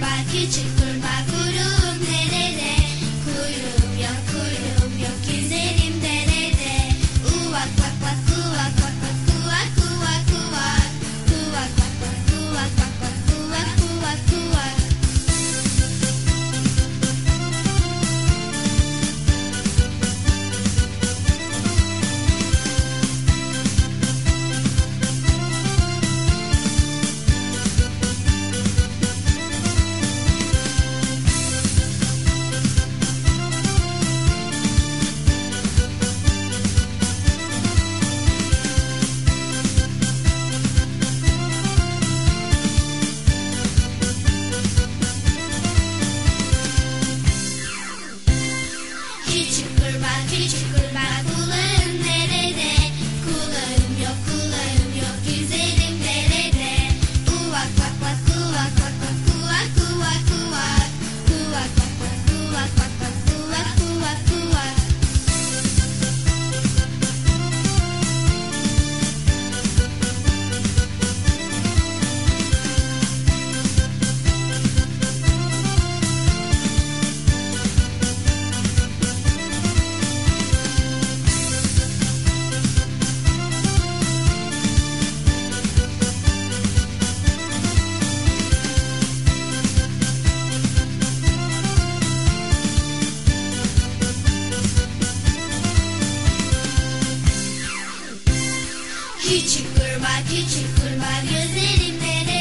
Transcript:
by kitchen. 얼마 뒤집고 Küçük kurbağa küçük kurbağa gözlerim nereye?